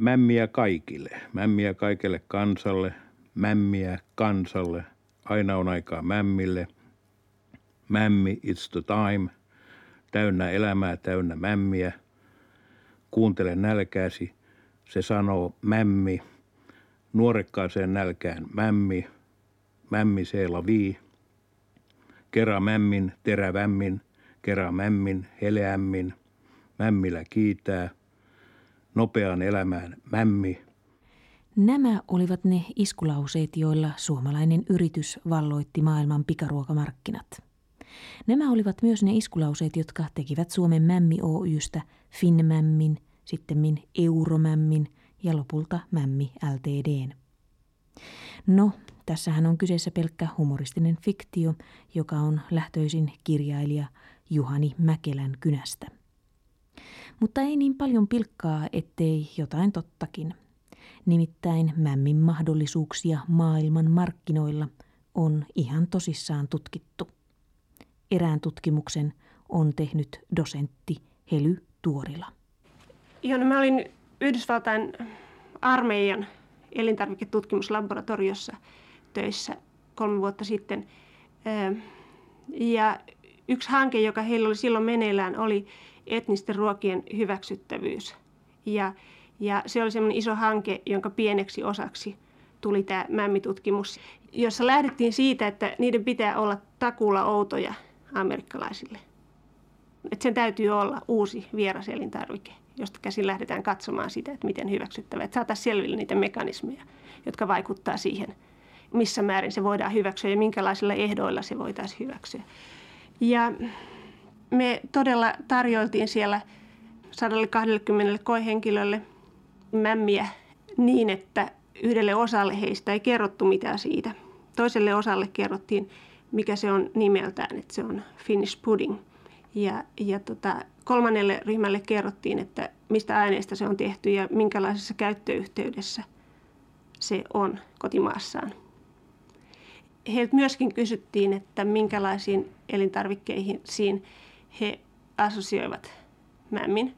mämmiä kaikille, mämmiä kaikelle kansalle, mämmiä kansalle, aina on aikaa mämmille. Mämmi, it's the time, täynnä elämää, täynnä mämmiä. Kuuntele nälkääsi, se sanoo mämmi, nuorekkaaseen nälkään mämmi, mämmi seela vii. Kera mämmin, terävämmin, kera mämmin, heleämmin, mämmillä kiitää, nopeaan elämään mämmi. Nämä olivat ne iskulauseet, joilla suomalainen yritys valloitti maailman pikaruokamarkkinat. Nämä olivat myös ne iskulauseet, jotka tekivät Suomen Mämmi Oystä Finnmämmin, sittemmin Euromämmin ja lopulta Mämmi LTDn. No, tässähän on kyseessä pelkkä humoristinen fiktio, joka on lähtöisin kirjailija Juhani Mäkelän kynästä. Mutta ei niin paljon pilkkaa, ettei jotain tottakin. Nimittäin mämmin mahdollisuuksia maailman markkinoilla on ihan tosissaan tutkittu. Erään tutkimuksen on tehnyt dosentti Hely Tuorila. Joo, no mä olin Yhdysvaltain armeijan elintarviketutkimuslaboratoriossa töissä kolme vuotta sitten. Ja yksi hanke, joka heillä oli silloin meneillään, oli etnisten ruokien hyväksyttävyys. Ja, ja se oli semmoinen iso hanke, jonka pieneksi osaksi tuli tämä mämmitutkimus, jossa lähdettiin siitä, että niiden pitää olla takulla outoja amerikkalaisille. Että sen täytyy olla uusi vieras elintarvike, josta käsin lähdetään katsomaan sitä, että miten hyväksyttävä. Että saataisiin selville niitä mekanismeja, jotka vaikuttaa siihen, missä määrin se voidaan hyväksyä ja minkälaisilla ehdoilla se voitaisiin hyväksyä. Ja me todella tarjoiltiin siellä 120 koehenkilölle mämmiä niin, että yhdelle osalle heistä ei kerrottu mitään siitä. Toiselle osalle kerrottiin, mikä se on nimeltään, että se on Finnish pudding. Ja, ja tota, kolmannelle ryhmälle kerrottiin, että mistä aineesta se on tehty ja minkälaisessa käyttöyhteydessä se on kotimaassaan. Heiltä myöskin kysyttiin, että minkälaisiin elintarvikkeihin siinä he assosioivat mämmin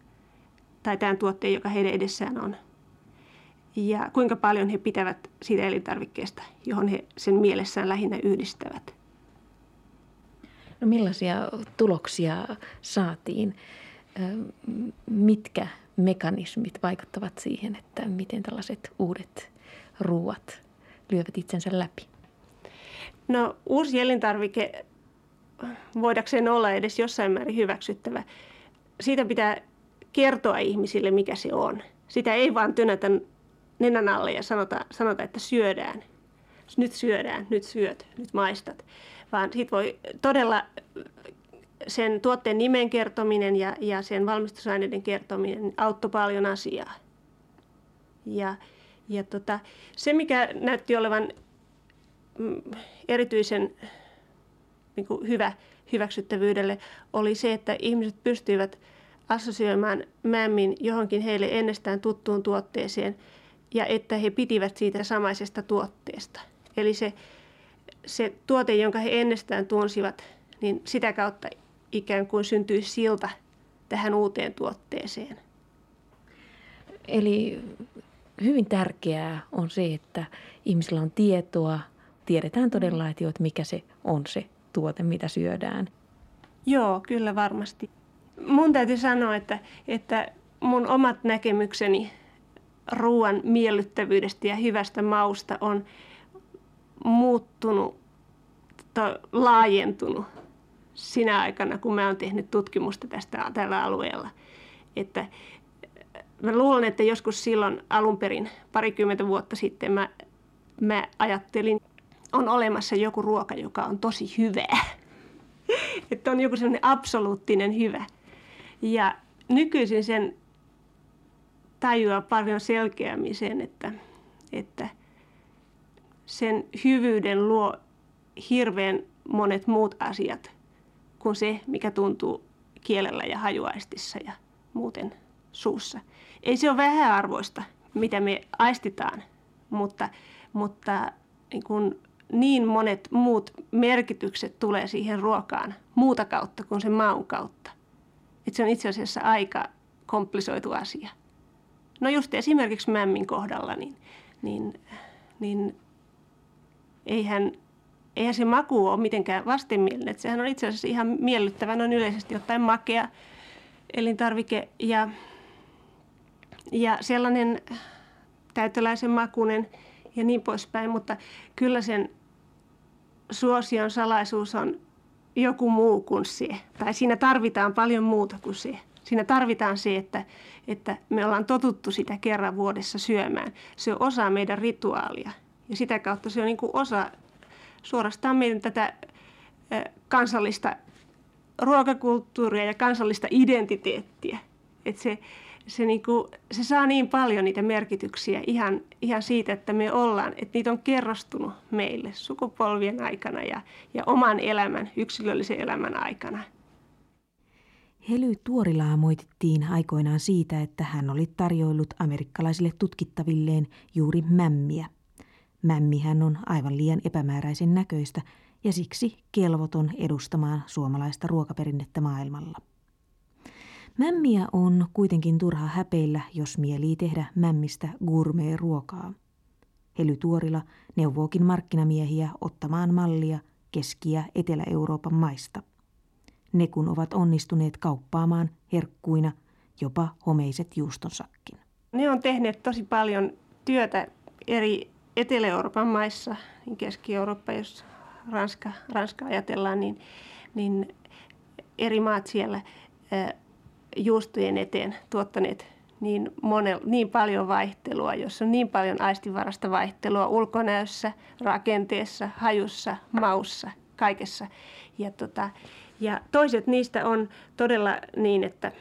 tai tämän tuotteen, joka heidän edessään on. Ja kuinka paljon he pitävät siitä elintarvikkeesta, johon he sen mielessään lähinnä yhdistävät. No millaisia tuloksia saatiin? Mitkä mekanismit vaikuttavat siihen, että miten tällaiset uudet ruuat lyövät itsensä läpi? No uusi elintarvike voidakseen olla edes jossain määrin hyväksyttävä, siitä pitää kertoa ihmisille, mikä se on. Sitä ei vaan tönätä nenän alle ja sanota, sanota että syödään. Nyt syödään, nyt syöt, nyt maistat. Vaan siitä voi todella sen tuotteen nimen kertominen ja, ja sen valmistusaineiden kertominen auttoi paljon asiaa. Ja, ja tota, se, mikä näytti olevan mm, erityisen niin kuin hyvä hyväksyttävyydelle, oli se, että ihmiset pystyivät assosioimaan mämmin johonkin heille ennestään tuttuun tuotteeseen ja että he pitivät siitä samaisesta tuotteesta. Eli se, se tuote, jonka he ennestään tunsivat, niin sitä kautta ikään kuin syntyi silta tähän uuteen tuotteeseen. Eli hyvin tärkeää on se, että ihmisillä on tietoa, tiedetään todella, että mikä se on se tuote, mitä syödään. Joo, kyllä varmasti. Mun täytyy sanoa, että, että mun omat näkemykseni ruoan miellyttävyydestä ja hyvästä mausta on muuttunut tai laajentunut sinä aikana, kun mä oon tehnyt tutkimusta tästä tällä alueella. Että mä luulen, että joskus silloin alun perin parikymmentä vuotta sitten mä, mä ajattelin, on olemassa joku ruoka, joka on tosi hyvää. että on joku sellainen absoluuttinen hyvä. Ja nykyisin sen tajuaa paljon selkeämmin sen, että, että sen hyvyyden luo hirveän monet muut asiat kuin se, mikä tuntuu kielellä ja hajuaistissa ja muuten suussa. Ei se ole vähäarvoista, mitä me aistitaan, mutta, mutta niin kun niin monet muut merkitykset tulee siihen ruokaan muuta kautta kuin sen maun kautta. Että se on itse asiassa aika komplisoitu asia. No just esimerkiksi mämmin kohdalla, niin, niin, niin eihän, eihän se maku ole mitenkään vastenmielinen. Sehän on itse asiassa ihan miellyttävä, on yleisesti ottaen makea elintarvike ja, ja sellainen täyteläisen makunen ja niin poispäin, mutta kyllä sen suosion salaisuus on joku muu kuin se. Tai siinä tarvitaan paljon muuta kuin se. Siinä tarvitaan se, että, että me ollaan totuttu sitä kerran vuodessa syömään. Se on osa meidän rituaalia. Ja sitä kautta se on niin kuin osa suorastaan meidän tätä kansallista ruokakulttuuria ja kansallista identiteettiä. Että se, se, niinku, se saa niin paljon niitä merkityksiä ihan, ihan siitä, että me ollaan, että niitä on kerrostunut meille sukupolvien aikana ja, ja oman elämän, yksilöllisen elämän aikana. Hely Tuorilaa moitittiin aikoinaan siitä, että hän oli tarjoillut amerikkalaisille tutkittavilleen juuri mämmiä. Mämmihän on aivan liian epämääräisen näköistä ja siksi kelvoton edustamaan suomalaista ruokaperinnettä maailmalla. Mämmiä on kuitenkin turha häpeillä, jos mielii tehdä mämmistä gourmet-ruokaa. Hely Tuorila neuvookin markkinamiehiä ottamaan mallia Keski- ja Etelä-Euroopan maista. Ne kun ovat onnistuneet kauppaamaan herkkuina jopa homeiset juustonsakkin. Ne on tehneet tosi paljon työtä eri Etelä-Euroopan maissa, niin Keski-Eurooppa, jos Ranska, Ranska ajatellaan, niin, niin eri maat siellä juustojen eteen tuottaneet niin, monel, niin paljon vaihtelua, jossa on niin paljon aistivarasta vaihtelua ulkonäössä, rakenteessa, hajussa, maussa, kaikessa. Ja, tota, ja toiset niistä on todella niin, että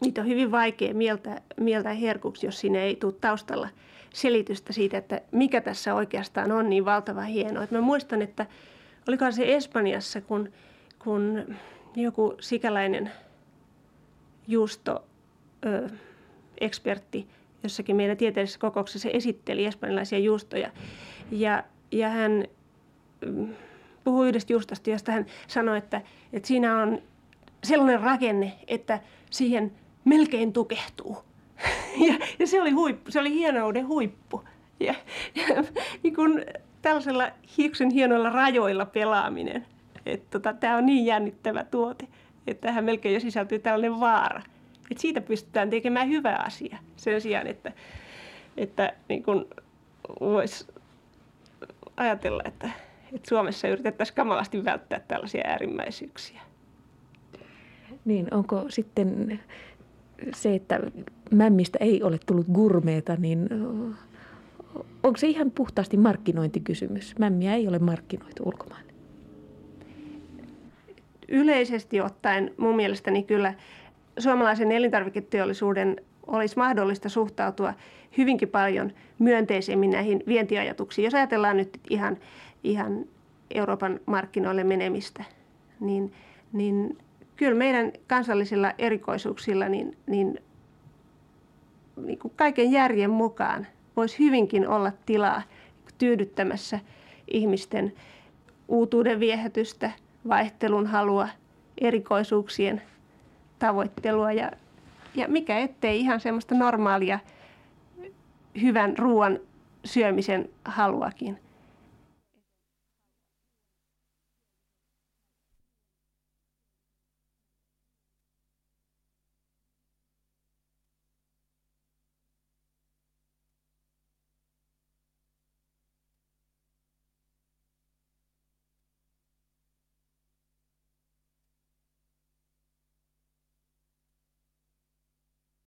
niitä on hyvin vaikea mieltää, mieltää herkuksi, jos siinä ei tule taustalla selitystä siitä, että mikä tässä oikeastaan on niin valtava hienoa. mä muistan, että olikohan se Espanjassa, kun, kun joku sikäläinen – juusto ekspertti jossakin meidän tieteellisessä kokouksessa esitteli espanjalaisia juustoja. Ja, ja hän mm, puhui yhdestä juustosta, josta hän sanoi, että, että siinä on sellainen rakenne, että siihen melkein tukehtuu. Ja, ja se oli huippu, se oli hienouden huippu. Ja, ja niin kuin tällaisella hiuksen hienoilla rajoilla pelaaminen. Tota, tämä on niin jännittävä tuote että tähän melkein jo sisältyy tällainen vaara. Että siitä pystytään tekemään hyvä asia sen sijaan, että, että niin kuin voisi ajatella, että, että Suomessa yritettäisiin kamalasti välttää tällaisia äärimmäisyyksiä. Niin, onko sitten se, että mämmistä ei ole tullut gurmeeta, niin onko se ihan puhtaasti markkinointikysymys? Mämmiä ei ole markkinoitu ulkomaille yleisesti ottaen mun mielestäni kyllä suomalaisen elintarviketeollisuuden olisi mahdollista suhtautua hyvinkin paljon myönteisemmin näihin vientiajatuksiin. Jos ajatellaan nyt ihan, ihan Euroopan markkinoille menemistä, niin, niin kyllä meidän kansallisilla erikoisuuksilla niin, niin, niin kuin kaiken järjen mukaan voisi hyvinkin olla tilaa tyydyttämässä ihmisten uutuuden viehätystä – vaihtelun halua, erikoisuuksien tavoittelua ja, ja mikä ettei ihan semmoista normaalia hyvän ruoan syömisen haluakin.